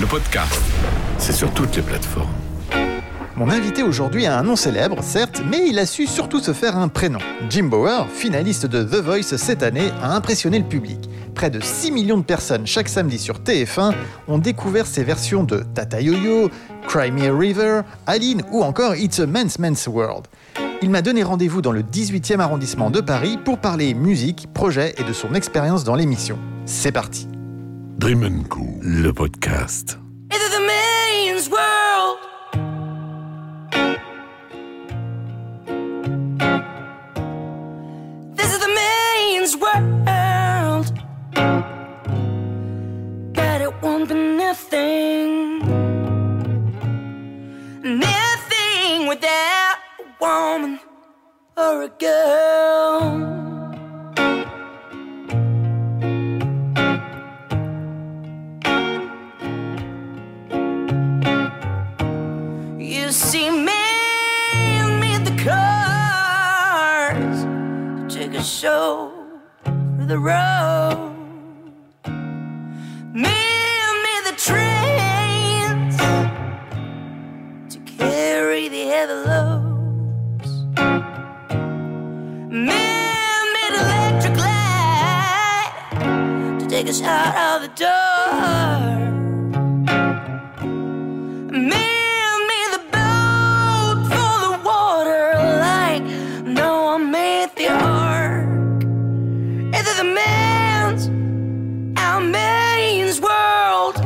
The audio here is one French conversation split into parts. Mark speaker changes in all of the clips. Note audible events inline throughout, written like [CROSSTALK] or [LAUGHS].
Speaker 1: Le podcast, c'est sur toutes les plateformes.
Speaker 2: Mon invité aujourd'hui a un nom célèbre, certes, mais il a su surtout se faire un prénom. Jim Bower, finaliste de The Voice cette année, a impressionné le public. Près de 6 millions de personnes chaque samedi sur TF1 ont découvert ses versions de Tata Yo-Yo, Cry River, Aline ou encore It's a Man's Man's World. Il m'a donné rendez-vous dans le 18e arrondissement de Paris pour parler musique, projet et de son expérience dans l'émission. C'est parti.
Speaker 1: Dream Co, le podcast.
Speaker 2: A girl. You see me meet the cars, take a show for the road. Take us out of the door. And me the boat for the water, like Noah made the ark. Into the man's, our man's world.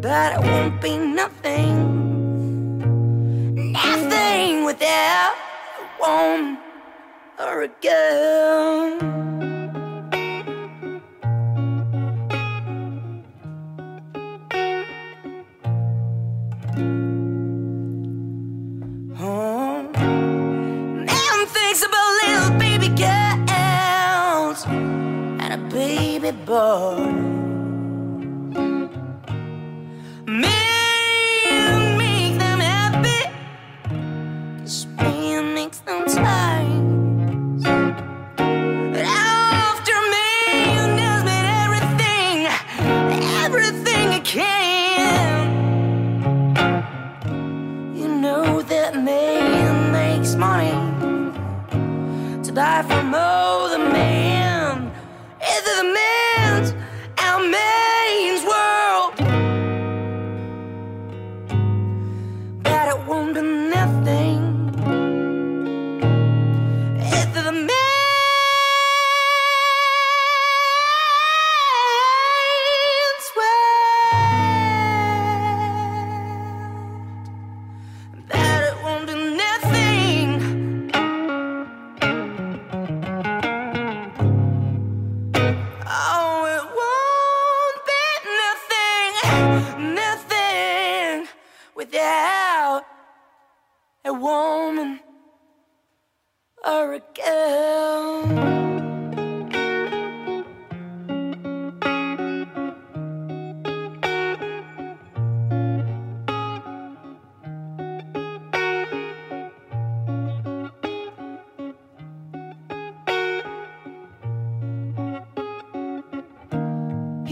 Speaker 2: But it won't be nothing, nothing without a woman or a boy.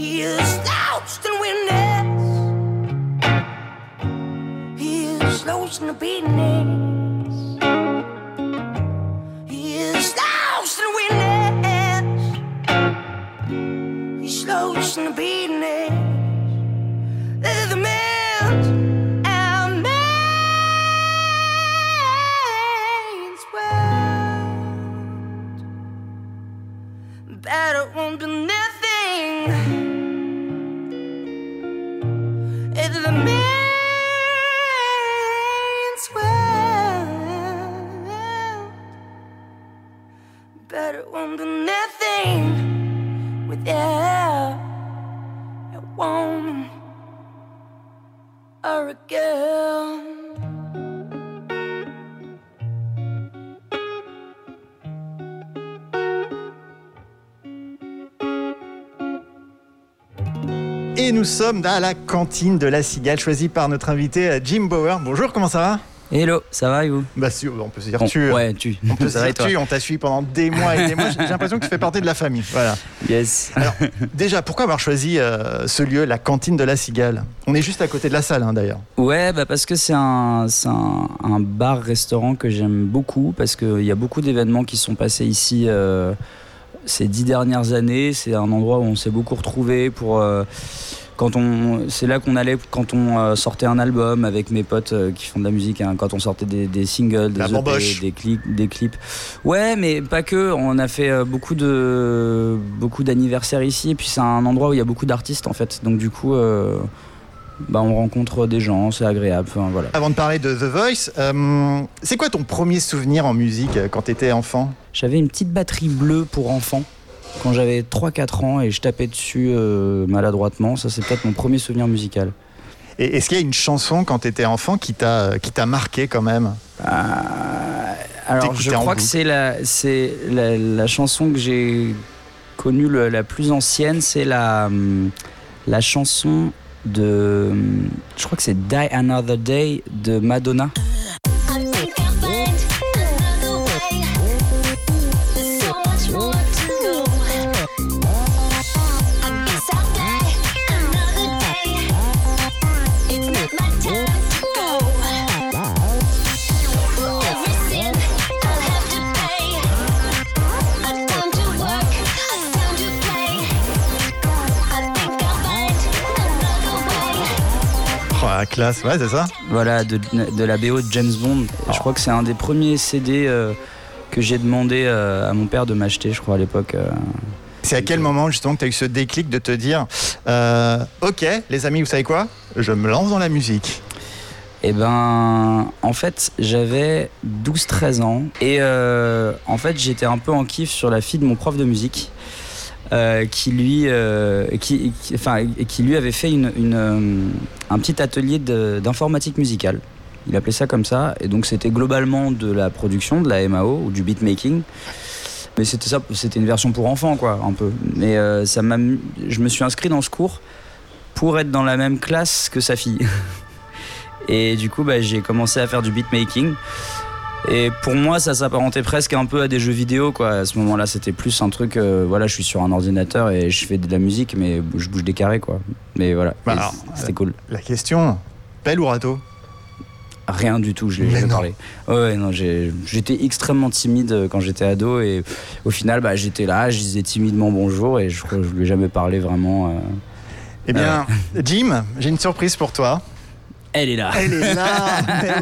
Speaker 2: He's is lost in witness. He is lost in the
Speaker 3: beating.
Speaker 2: Et nous sommes à la cantine de la Cigale, choisie par notre invité Jim Bauer. Bonjour, comment ça va?
Speaker 4: Hello, ça va et vous
Speaker 3: Bah si, on peut se dire
Speaker 4: Bon,
Speaker 3: tu.
Speaker 4: Ouais, tu.
Speaker 3: On peut [LAUGHS] se dire tu, on t'a suivi pendant des mois et des mois. J'ai l'impression que tu fais partie de la famille. Voilà.
Speaker 4: Yes.
Speaker 3: Alors, déjà, pourquoi avoir choisi euh, ce lieu, la cantine de la Cigale? On est juste à côté de la salle, hein, d'ailleurs.
Speaker 4: Ouais, bah parce que c'est un, c'est un, un bar-restaurant que j'aime beaucoup parce qu'il y a beaucoup d'événements qui sont passés ici euh, ces dix dernières années. C'est un endroit où on s'est beaucoup retrouvés pour. euh, quand on, c'est là qu'on allait quand on euh, sortait un album avec mes potes euh, qui font de la musique. hein, quand on sortait des, des singles, des EP, des clips, des clips. Ouais, mais pas que. On a fait euh, beaucoup de beaucoup d'anniversaires ici. Et puis c'est un endroit où il y a beaucoup d'artistes en fait. Donc du coup, euh, bah, on rencontre des gens, c'est agréable. Enfin, voilà.
Speaker 3: Avant de parler de The Voice, euh, c'est quoi ton premier souvenir en musique quand t'étais enfant?
Speaker 4: J'avais une petite batterie bleue pour enfants quand j'avais 3-4 ans et je tapais dessus euh, maladroitement. Ça, c'est peut-être mon premier souvenir musical.
Speaker 3: Et est-ce qu'il y a une chanson quand t'étais enfant qui t'a qui t'a marqué quand même?
Speaker 4: Euh, alors, je crois que c'est la, c'est la, la chanson que j'ai connue le- la plus ancienne. C'est la, hum, la chanson de. hum, Je crois que c'est Die Another Day de Madonna.
Speaker 3: Classe, ouais, c'est ça
Speaker 4: Voilà, de, de la BO de James Bond. Je crois que c'est un des premiers CD euh, que j'ai demandé euh, à mon père de m'acheter, je crois, à l'époque. euh.
Speaker 3: C'est à quel moment justement que tu as eu ce déclic de te dire Ok, les amis, vous savez quoi? Je me lance dans la musique.
Speaker 4: Eh ben, en fait, j'avais 12-13 ans et en fait, j'étais un peu en kiff sur la fille de mon prof de musique. Euh, qui lui, euh, qui, enfin, qui lui avait fait une, euh, un petit atelier d'informatique musicale. Il appelait ça comme ça, et donc c'était globalement de la production, de la MAO ou du beatmaking. Mais c'était ça, c'était une version pour enfants, quoi, un peu. Mais ça m'a, je me suis inscrit dans ce cours pour être dans la même classe que sa fille. [LAUGHS] Et du coup, bah, j'ai commencé à faire du beatmaking. Et pour moi, ça s'apparentait presque un peu à des jeux vidéo, quoi. À ce moment-là, c'était plus un truc. euh, voilà, je suis sur un ordinateur et je fais de la musique, mais je bouge des carrés, quoi. Mais voilà,
Speaker 3: Bah
Speaker 4: c'était cool.
Speaker 3: La question Pelle ou râteau?
Speaker 4: Rien du tout, je l'ai
Speaker 3: Mais
Speaker 4: jamais parlé. Ouais, non, j'étais extrêmement timide euh, quand j'étais ado et au final, bah, j'étais là, je disais timidement bonjour et je crois que je lui ai jamais parlé vraiment. euh.
Speaker 3: Eh bien, Jim, j'ai une surprise pour toi.
Speaker 4: Elle est là.
Speaker 3: Elle est là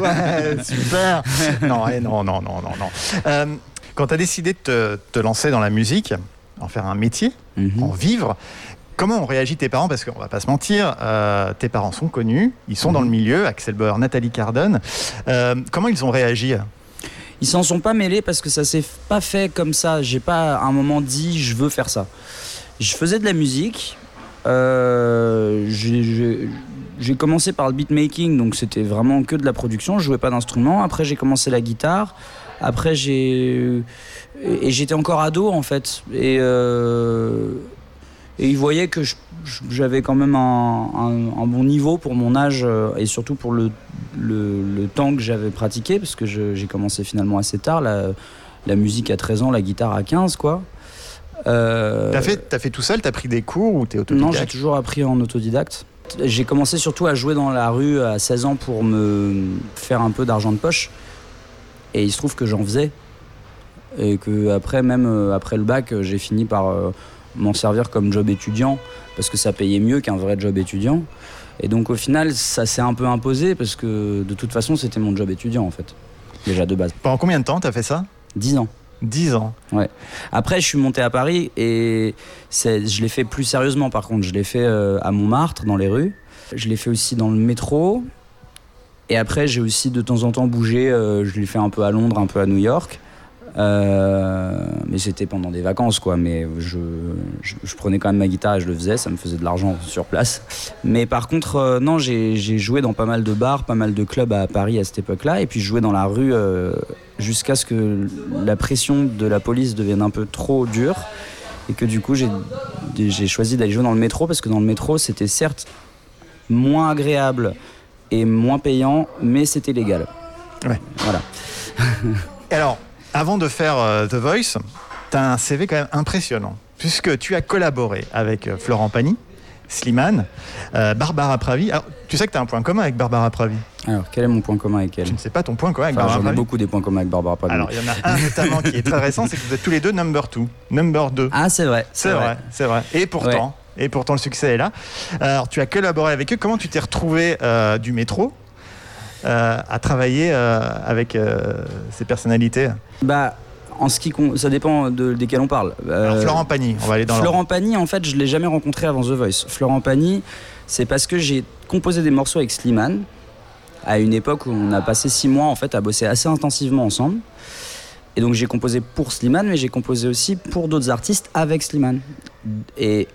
Speaker 3: [LAUGHS] ouais, super Non, eh non, non, non, non, non. Euh, quand tu as décidé de te, te lancer dans la musique, en faire un métier,
Speaker 4: Mhm.
Speaker 3: en vivre, comment ont réagi tes parents? Parce qu'on va pas se mentir, euh, tes parents sont connus, ils sont dans le milieu, Axel Bauer, Nathalie Cardone. Euh, comment ils ont réagi?
Speaker 4: Ils s'en sont pas mêlés parce que ça s'est pas fait comme ça. J'ai pas à un moment dit je veux faire ça. Je faisais de la musique. euh, j'ai commencé par le beatmaking, donc c'était vraiment que de la production. Je jouais pas d'instrument. Après j'ai commencé la guitare. Après j'ai et j'étais encore ado en fait. Et euh, et ils voyaient que j'avais quand même un, un- un bon niveau pour mon âge euh, et surtout pour le, le, le temps que j'avais pratiqué, parce que j'ai commencé finalement assez tard, la, la musique à 13 ans, la guitare à 15, quoi. Euh,
Speaker 3: T'as fait, fait tout seul? T'as pris des cours ou t'es
Speaker 4: non,
Speaker 3: autodidacte
Speaker 4: j'ai toujours appris en autodidacte. J'ai commencé surtout à jouer dans la rue à 16 ans pour me faire un peu d'argent de poche. Et il se trouve que j'en faisais. Et que après, même euh, après le bac, euh, j'ai fini par euh, m'en servir comme job étudiant parce que ça payait mieux qu'un vrai job étudiant. Et donc au final, ça s'est un peu imposé parce que de toute façon, c'était mon job étudiant en fait. Déjà de base.
Speaker 3: Pendant combien de temps t'as fait ça?
Speaker 4: 10 ans.
Speaker 3: 10 ans.
Speaker 4: Après, je suis monté à Paris et je l'ai fait plus sérieusement par contre. Je l'ai fait euh, à Montmartre, dans les rues. Je l'ai fait aussi dans le métro. Et après, j'ai aussi de temps en temps bougé. euh, je l'ai fait un peu à Londres, un peu à New York. Euh, mais c'était pendant des vacances, quoi. Mais je, je, je prenais quand même ma guitare et je le faisais. Ça me faisait de l'argent sur place. Mais par contre, euh, non, j'ai joué dans pas mal de bars, pas mal de clubs à Paris à cette époque-là. Et puis, je jouais dans la rue euh, jusqu'à ce que la pression de la police devienne un peu trop dure. Et que du coup, j'ai choisi d'aller jouer dans le métro parce que dans le métro, c'était certes moins agréable et moins payant, mais c'était légal.
Speaker 3: Ouais.
Speaker 4: Voilà.
Speaker 3: Alors, avant de faire euh, The Voice, tu as un CV quand même impressionnant, puisque tu as collaboré avec euh, Florent Pagny, Slimane, euh, Barbara Pravi. Alors, tu sais que tu as un point commun avec Barbara Pravi.
Speaker 4: Alors, quel est mon point commun avec elle?
Speaker 3: Je ne sais pas ton point commun avec
Speaker 4: Enfin,
Speaker 3: Barbara
Speaker 4: J'en ai beaucoup des points communs avec Barbara Pravi.
Speaker 3: Alors, il y en a un notamment qui est très récent, c'est que vous êtes tous les deux number two, number 2.
Speaker 4: ah, c'est vrai.
Speaker 3: c'est vrai, c'est vrai. Et pourtant, et pourtant le succès est là. Alors, tu as collaboré avec eux. Comment tu t'es retrouvé euh, du métro? À travailler euh, avec euh, ces personnalités
Speaker 4: Bah, en ce qui ça dépend de, desquels on parle.
Speaker 3: Alors,
Speaker 4: Euh,
Speaker 3: Florent Pagny, on va aller dans
Speaker 4: Florent Pagny, en fait, je l'ai jamais rencontré avant The Voice. Florent Pagny, c'est parce que j'ai composé des morceaux avec Slimane à une époque où on a passé six mois en fait à bosser assez intensivement ensemble. Et donc j'ai composé pour Slimane, mais j'ai composé aussi pour d'autres artistes avec Slimane. Et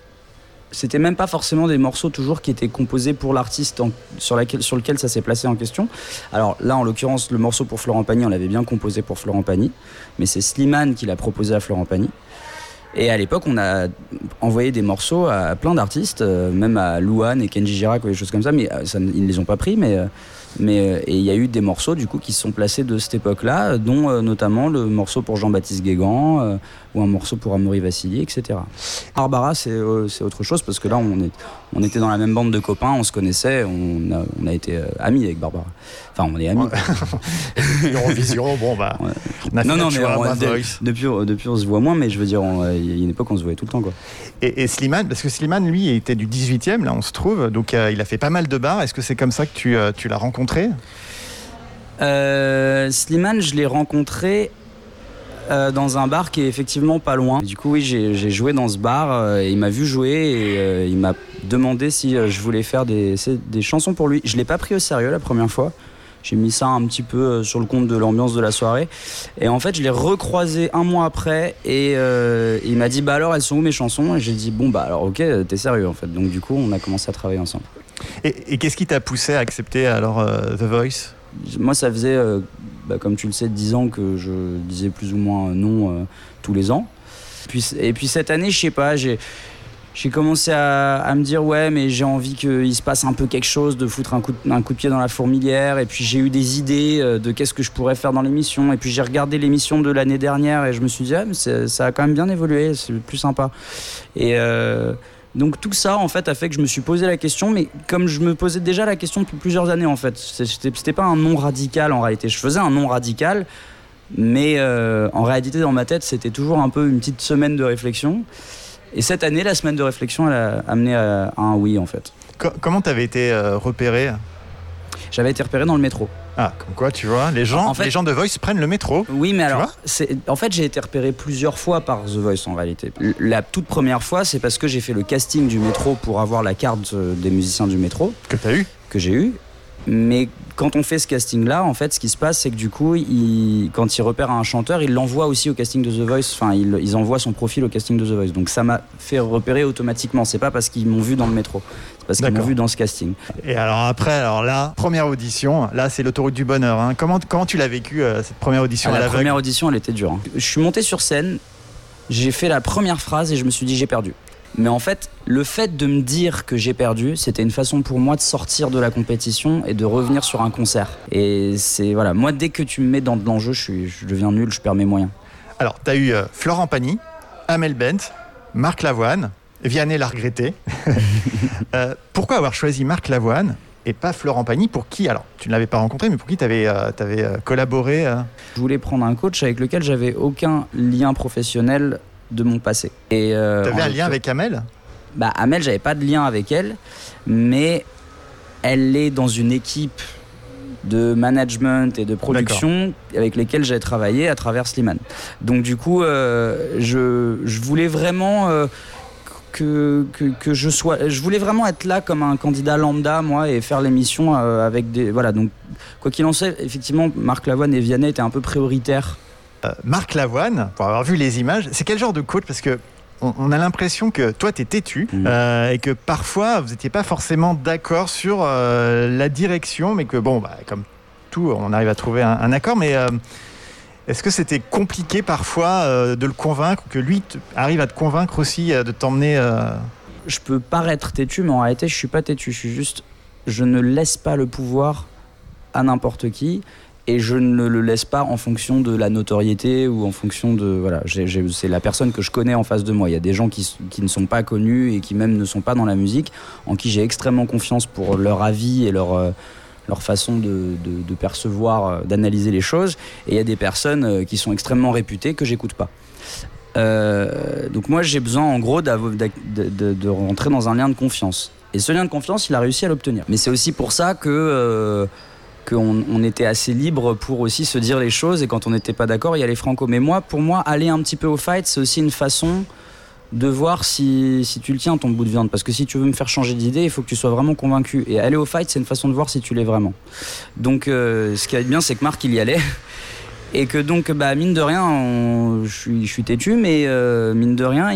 Speaker 4: c'était même pas forcément des morceaux toujours qui étaient composés pour l'artiste sur, lequel ça s'est placé en question. Alors là, en l'occurrence, le morceau pour Florent Pagny, on l'avait bien composé pour Florent Pagny, mais c'est Slimane qui l'a proposé à Florent Pagny. Et à l'époque, on a envoyé des morceaux à plein d'artistes, euh, même à Louane et Kenji Girac ou des choses comme ça, mais euh, ils ne les ont pas pris. Mais, euh, mais euh, il y a eu des morceaux du coup qui se sont placés de cette époque-là, dont euh, notamment le morceau pour Jean-Baptiste Guégan euh, ou un morceau pour Amaury Vassili, etc. Barbara, c'est euh, c'est autre chose parce que là, on, est, on était dans la même bande de copains, on se connaissait, on a, on a été euh, amis avec Barbara. Enfin, on est amis. [LAUGHS]
Speaker 3: Eurovision, bon bah. On a
Speaker 4: Non, non, mais
Speaker 3: choix,
Speaker 4: on- de- depuis, depuis, on se voit moins, mais je veux dire, euh, il y a une époque, on se voyait tout le temps, quoi.
Speaker 3: Et, et Slimane, parce que Slimane, lui, était du 18e, là, on se trouve, donc euh, il a fait pas mal de bars. Est-ce que c'est comme ça que tu, euh, tu l'as rencontré?
Speaker 4: Euh, Slimane, je l'ai rencontré euh, dans un bar qui est effectivement pas loin. Du coup, oui, j'ai joué dans ce bar. euh, et il m'a vu jouer et euh, il m'a demandé si euh, je voulais faire des, des chansons pour lui. Je l'ai pas pris au sérieux la première fois. J'ai mis ça un petit peu sur le compte de l'ambiance de la soirée. Et en fait, je l'ai recroisé un mois après et il m'a dit Bah alors, elles sont où mes chansons? Et j'ai dit Bon, bah alors, ok, t'es sérieux en fait. Donc, du coup, on a commencé à travailler ensemble.
Speaker 3: Et, et qu'est-ce qui t'a poussé à accepter alors The Voice?
Speaker 4: Moi, ça faisait, bah, comme tu le sais, 10 ans que je disais plus ou moins non euh, tous les ans. Et puis cette année, je sais pas, j'ai. Commencé à, me dire ouais mais j'ai envie qu'il se passe un peu quelque chose, de foutre un coup de, pied dans la fourmilière et puis j'ai eu des idées euh, de qu'est-ce que je pourrais faire dans l'émission et puis j'ai regardé l'émission de l'année dernière et je me suis dit ah, mais ça a quand même bien évolué, c'est plus sympa. Et euh, donc tout ça en fait a fait que je me suis posé la question, mais comme je me posais déjà la question depuis plusieurs années en fait, c'était pas un non radical en réalité. Je faisais un non radical, mais euh, en réalité dans ma tête c'était toujours un peu une petite semaine de réflexion. Et cette année, la semaine de réflexion, elle a amené à, à un oui en fait.
Speaker 3: Co- Comment t'avais été euh, repéré?
Speaker 4: J'avais été repéré dans le métro.
Speaker 3: Ah, comme quoi, tu vois, les gens,
Speaker 4: En fait-
Speaker 3: les gens de Voice prennent le métro.
Speaker 4: Oui, mais alors, en fait, j'ai été repéré plusieurs fois par The Voice en réalité. La toute première fois, c'est parce que j'ai fait le casting du métro pour avoir la carte euh, des musiciens du métro
Speaker 3: Que t'as eu
Speaker 4: que j'ai eu. Mais quand on fait ce casting-là, en fait, ce qui se passe, c'est que du coup, il- quand il repère un chanteur, il l'envoie aussi au casting de The Voice. Enfin, il- ils envoient son profil au casting de The Voice. Donc ça m'a fait repérer automatiquement. C'est pas parce qu'ils m'ont vu dans le métro. C'est parce qu'ils m'ont vu dans ce casting.
Speaker 3: Et alors après, alors là, première audition, là c'est l'autoroute du bonheur. hein. Comment, comment tu l'as vécu euh, cette première audition
Speaker 4: Ah,
Speaker 3: à
Speaker 4: la première audition, elle était dure. hein. Je suis monté sur scène, j'ai fait la première phrase et je me suis dit j'ai perdu. Mais en fait, le fait de me dire que j'ai perdu, c'était une façon pour moi de sortir de la compétition et de revenir sur un concert. Et c'est voilà, moi dès que tu me mets dans de l'enjeu, je, suis, je deviens nul, je perds mes moyens.
Speaker 3: Alors, t'as eu euh, Florent Pagny, Amel Bent, Marc Lavoine, Vianney l'a regretté. [LAUGHS] Euh, pourquoi avoir choisi Marc Lavoine et pas Florent Pagny Pour qui Alors, tu ne l'avais pas rencontré, mais pour qui t'avais avais, collaboré euh?
Speaker 4: Je voulais prendre un coach avec lequel j'avais aucun lien professionnel de mon passé. Et euh,
Speaker 3: T'avais un lien avec Amel?
Speaker 4: Bah, Amel, j'avais pas de lien avec elle, mais elle est dans une équipe de management et de production avec lesquelles j'ai travaillé à travers Slimane. Donc du coup, euh, je, je voulais vraiment euh, que, que, que je sois, je voulais vraiment être là comme un candidat lambda moi et faire l'émission euh, avec des voilà donc quoi qu'il en soit, effectivement Marc Lavoine et Vianney étaient un peu prioritaires
Speaker 3: Marc Lavoine, pour avoir vu les images, c'est quel genre de coach Parce que on, a l'impression que toi, tu es têtu euh, et que parfois, vous n'étiez pas forcément d'accord sur euh, la direction, mais que bon, bah, comme tout, on arrive à trouver un, un accord. Mais euh, est-ce que c'était compliqué parfois euh, de le convaincre, que lui arrive à te convaincre aussi euh, de t'emmener euh,
Speaker 4: je peux paraître têtu, mais en réalité, je suis pas têtu. Je suis juste, je ne laisse pas le pouvoir à n'importe qui. Et je ne le laisse pas en fonction de la notoriété ou en fonction de voilà c'est la personne que je connais en face de moi. Il y a des gens qui, qui ne sont pas connus et qui même ne sont pas dans la musique en qui j'ai extrêmement confiance pour leur avis et leur euh, leur façon de, de- percevoir euh, d'analyser les choses. Et il y a des personnes euh, qui sont extrêmement réputées que j'écoute pas. Donc moi j'ai besoin en gros de, de- rentrer dans un lien de confiance. Et ce lien de confiance il a réussi à l'obtenir. Mais c'est aussi pour ça que qu'on on était assez libre pour aussi se dire les choses et quand on n'était pas d'accord, il y a les franco. Mais moi, pour moi, aller un petit peu au fight, c'est aussi une façon de voir si, si tu le tiens ton bout de viande. Parce que si tu veux me faire changer d'idée, il faut que tu sois vraiment convaincu. Et aller au fight, c'est une façon de voir si tu l'es vraiment. Donc, euh, ce qui est bien, c'est que Marc, il y allait. [LAUGHS] Et que donc, bah, mine de rien, je suis- têtu, mais euh, mine de rien,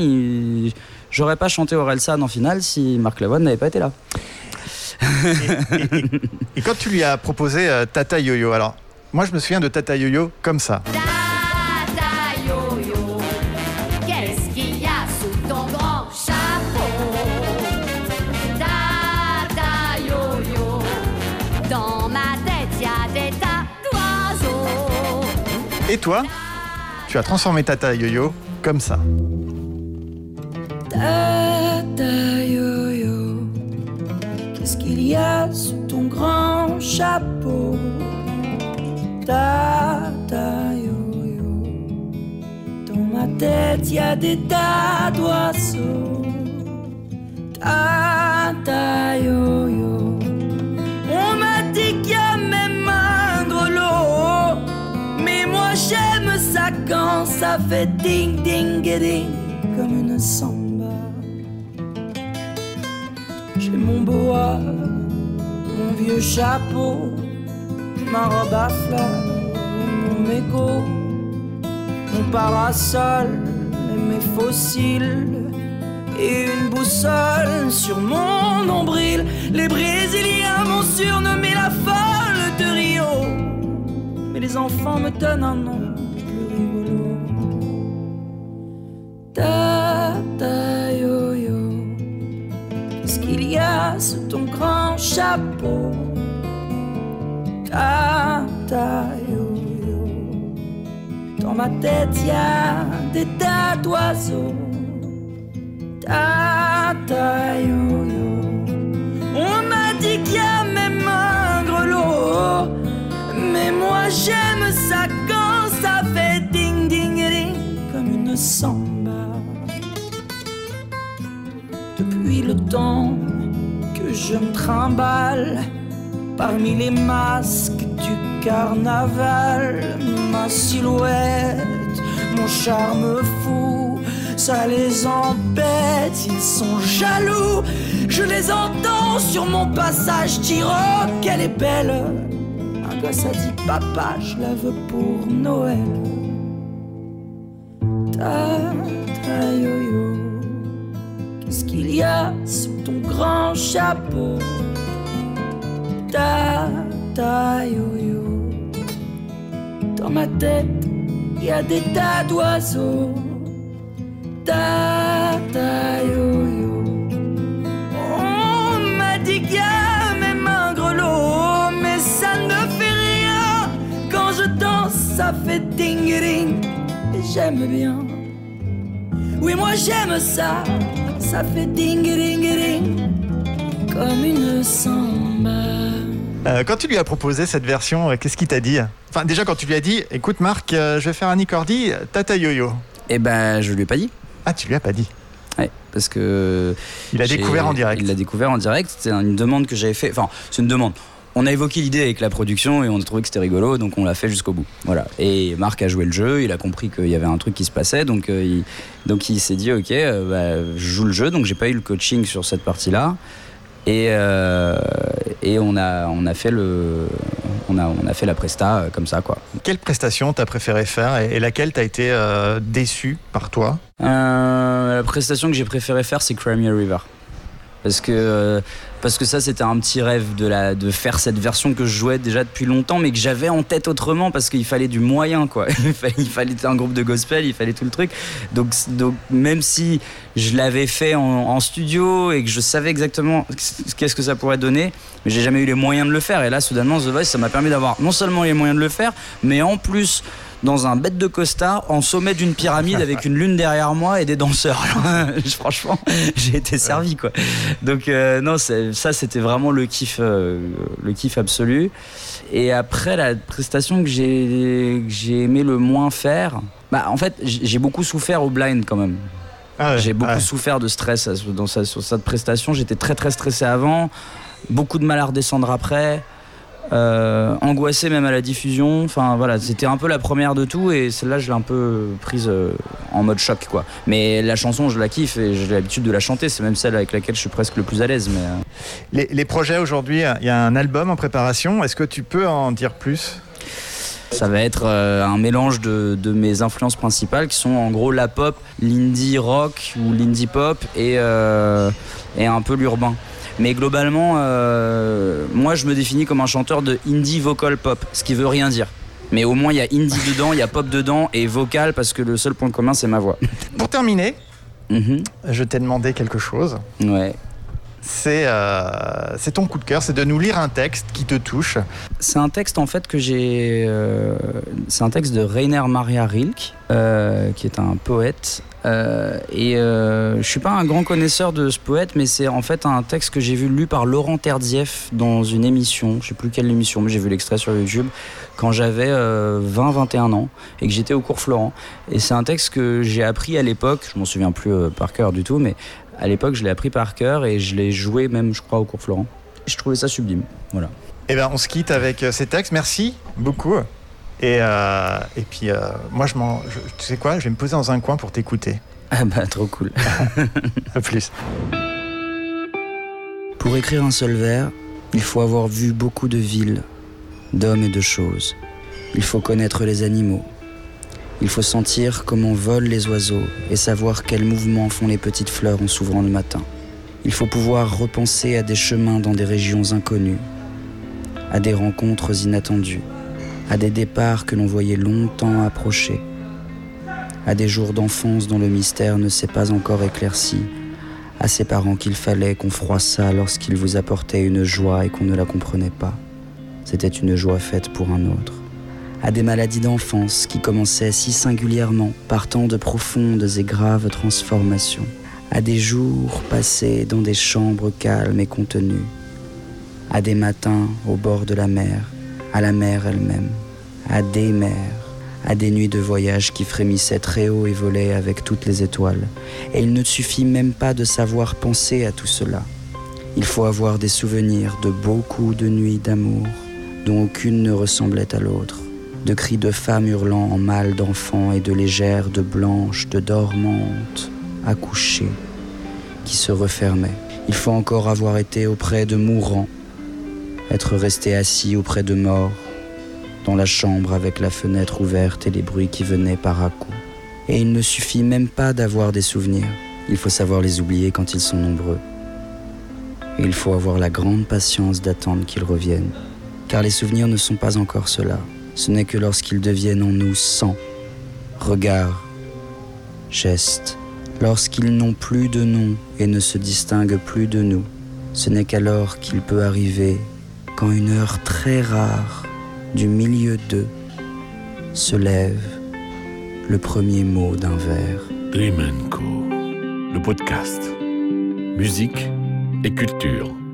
Speaker 4: j'aurais pas chanté Orelsan en finale si Marc Lavoine n'avait pas été là.
Speaker 3: Et quand tu lui as proposé euh, Tata Yo-Yo, alors moi je me souviens de Tata Yo-Yo comme ça.
Speaker 5: Tata yo-yo, qu'est-ce qu'il y a sous ton grand chapeau? Tata yo-yo, dans ma tête y a des tas d'oiseaux.
Speaker 3: Et toi, tu as transformé Tata Yo-Yo comme ça.
Speaker 2: Tata y a sous ton grand chapeau Tata yo-yo, dans ma tête y a des tas d'oiseaux. Tata yo-yo, on m'a dit qu'il y a même un grelot, mais moi j'aime ça quand ça fait ding ding ding comme une samba. J'ai mon boa, vieux chapeau, ma robe à fleurs, mon mégot, mon parasol et mes fossiles. Et une boussole sur mon nombril. Les Brésiliens m'ont surnommé la folle de Rio. Mais les enfants me donnent un nom plus rigolo. Chapeau? Tata yo-yo, dans ma tête y a des tas d'oiseaux. Tata yo-yo, on m'a dit qu'il y a même un grelot. Mais moi j'aime ça quand ça fait ding ding ding comme une samba. Depuis le temps je me trimballe parmi les masques du carnaval, ma silhouette, mon charme fou, ça les embête, ils sont jaloux. Je les entends sur mon passage, tiro qu'elle est belle. Un gosse a dit papa, je la veux pour Noël. Tata yo-yo, qu'est-ce qu'il y a sous ton grand chapeau? Tata yo-yo, dans ma tête, y a des tas d'oiseaux. Tata yo-yo, on m'a dit qu'il y a même un grelot, mais ça ne fait rien. Quand je danse, ça fait ding ding, et j'aime bien. Oui, moi j'aime ça, ça fait ding ding ding, comme une samba.
Speaker 3: Euh, quand tu lui as proposé cette version, euh, qu'est-ce qu'il t'a dit Enfin déjà quand tu lui as dit, écoute Marc, euh, je vais faire un Nicordi, Tata Yo-Yo.
Speaker 4: Et ben, je lui ai pas dit.
Speaker 3: Ah tu lui as pas dit.
Speaker 4: Ouais, parce que
Speaker 3: Il a découvert en direct.
Speaker 4: Il l'a découvert en direct. C'était une demande que j'avais fait. Enfin, c'est une demande. On a évoqué l'idée avec la production et on a trouvé que c'était rigolo, donc on l'a fait jusqu'au bout. Voilà. Et Marc a joué le jeu, il a compris qu'il y avait un truc qui se passait, donc euh, il, donc il s'est dit ok, euh, bah, je joue le jeu, donc j'ai pas eu le coaching sur cette partie-là. Et, euh, et on a on a fait le on a on a fait la presta euh, comme ça quoi.
Speaker 3: Quelle prestation t'as préféré faire et, et laquelle t'as été déçu par toi?
Speaker 4: La prestation que j'ai préféré faire, c'est Crimea River. parce que parce que ça c'était un petit rêve de faire cette version que je jouais déjà depuis longtemps mais que j'avais en tête autrement parce qu'il fallait du moyen quoi. [LAUGHS] Il fallait, un groupe de gospel il fallait tout le truc. Donc même si je l'avais fait en, en studio et que je savais exactement qu'est-ce que ça pourrait donner mais j'ai jamais eu les moyens de le faire. Et là soudainement The Voice ça m'a permis d'avoir non seulement les moyens de le faire mais en plus dans un bête de costard en sommet d'une pyramide avec une lune derrière moi et des danseurs. [LAUGHS] Franchement, j'ai été servi quoi. Donc euh, non, ça c'était vraiment le kiff, euh, le kiff absolu. Et après la prestation que j'ai j'ai aimé le moins faire, bah en fait j'ai beaucoup souffert au blind quand même.
Speaker 3: Ah ouais,
Speaker 4: J'ai beaucoup
Speaker 3: ouais.
Speaker 4: souffert de stress dans sa- sur cette prestation. J'étais très très stressé avant, beaucoup de mal à redescendre après, euh, angoissé même à la diffusion. Enfin voilà, c'était un peu la première de tout et celle-là je l'ai un peu prise euh, en mode choc quoi. Mais la chanson je la kiffe et j'ai l'habitude de la chanter. C'est même celle avec laquelle je suis presque le plus à l'aise. Mais euh,
Speaker 3: Les, les projets aujourd'hui, il y a un album en préparation. Est-ce que tu peux en dire plus?
Speaker 4: Ça va être un mélange de, de mes influences principales qui sont en gros la pop, l'indie rock ou l'indie pop et, et un peu l'urbain. Mais globalement, euh, moi je me définis comme un chanteur de indie vocal pop, ce qui veut rien dire. Mais au moins il y a indie [LAUGHS] dedans, il y a pop dedans et vocal parce que le seul point commun c'est ma voix.
Speaker 3: Pour terminer,
Speaker 4: Mhm.
Speaker 3: je t'ai demandé quelque chose.
Speaker 4: Ouais.
Speaker 3: C'est euh, ton coup de cœur, c'est de nous lire un texte qui te touche.
Speaker 4: C'est un texte en fait que j'ai. euh, c'est un texte de Rainer Maria Rilke, euh, qui est un poète. Euh, et euh, je suis pas un grand connaisseur de ce poète, mais c'est en fait un texte que j'ai vu lu par Laurent Terdzieff dans une émission. Je sais plus quelle émission, mais j'ai vu l'extrait sur YouTube quand j'avais 20-21 ans et que j'étais au cours Florent. Et c'est un texte que j'ai appris à l'époque. Je m'en souviens plus euh, par cœur du tout, mais à l'époque je l'ai appris par cœur et je l'ai joué même, je crois, au cours Florent. Et je trouvais ça sublime. Voilà.
Speaker 3: Eh bien, on se quitte avec euh, ces textes. Merci beaucoup. Et, euh, et puis, euh, moi, je m'en. Tu sais quoi Je vais me poser dans un coin pour t'écouter. [LAUGHS]
Speaker 4: Ah bah trop cool. [LAUGHS]
Speaker 3: À plus.
Speaker 4: Pour écrire un seul vers, il faut avoir vu beaucoup de villes, d'hommes et de choses. Il faut connaître les animaux. Il faut sentir comment volent les oiseaux et savoir quels mouvements font les petites fleurs en s'ouvrant le matin. Il faut pouvoir repenser à des chemins dans des régions inconnues, à des rencontres inattendues, à des départs que l'on voyait longtemps approcher, à des jours d'enfance dont le mystère ne s'est pas encore éclairci, à ses parents qu'il fallait qu'on froissât lorsqu'ils vous apportaient une joie et qu'on ne la comprenait pas. C'était une joie faite pour un autre. À des maladies d'enfance qui commençaient si singulièrement par tant de profondes et graves transformations. À des jours passés dans des chambres calmes et contenues. À des matins au bord de la mer, à la mer elle-même. À des mers, à des nuits de voyage qui frémissaient très haut et volaient avec toutes les étoiles. Et il ne suffit même pas de savoir penser à tout cela. Il faut avoir des souvenirs de beaucoup de nuits d'amour dont aucune ne ressemblait à l'autre, de cris de femmes hurlant en mâles d'enfants et de légères, de blanches, de dormantes, accouchées, qui se refermaient. Il faut encore avoir été auprès de mourants, être resté assis auprès de morts, dans la chambre avec la fenêtre ouverte et les bruits qui venaient par à coups. Et il ne suffit même pas d'avoir des souvenirs. Il faut savoir les oublier quand ils sont nombreux. Il faut avoir la grande patience d'attendre qu'ils reviennent. Car les souvenirs ne sont pas encore cela. Ce n'est que lorsqu'ils deviennent en nous sang, regard, geste, lorsqu'ils n'ont plus de nom et ne se distinguent plus de nous. Ce n'est qu'alors qu'il peut arriver, quand une heure très rare, du milieu d'eux, se lève le premier mot d'un vers.
Speaker 1: Dream Co. Le podcast. Musique et culture.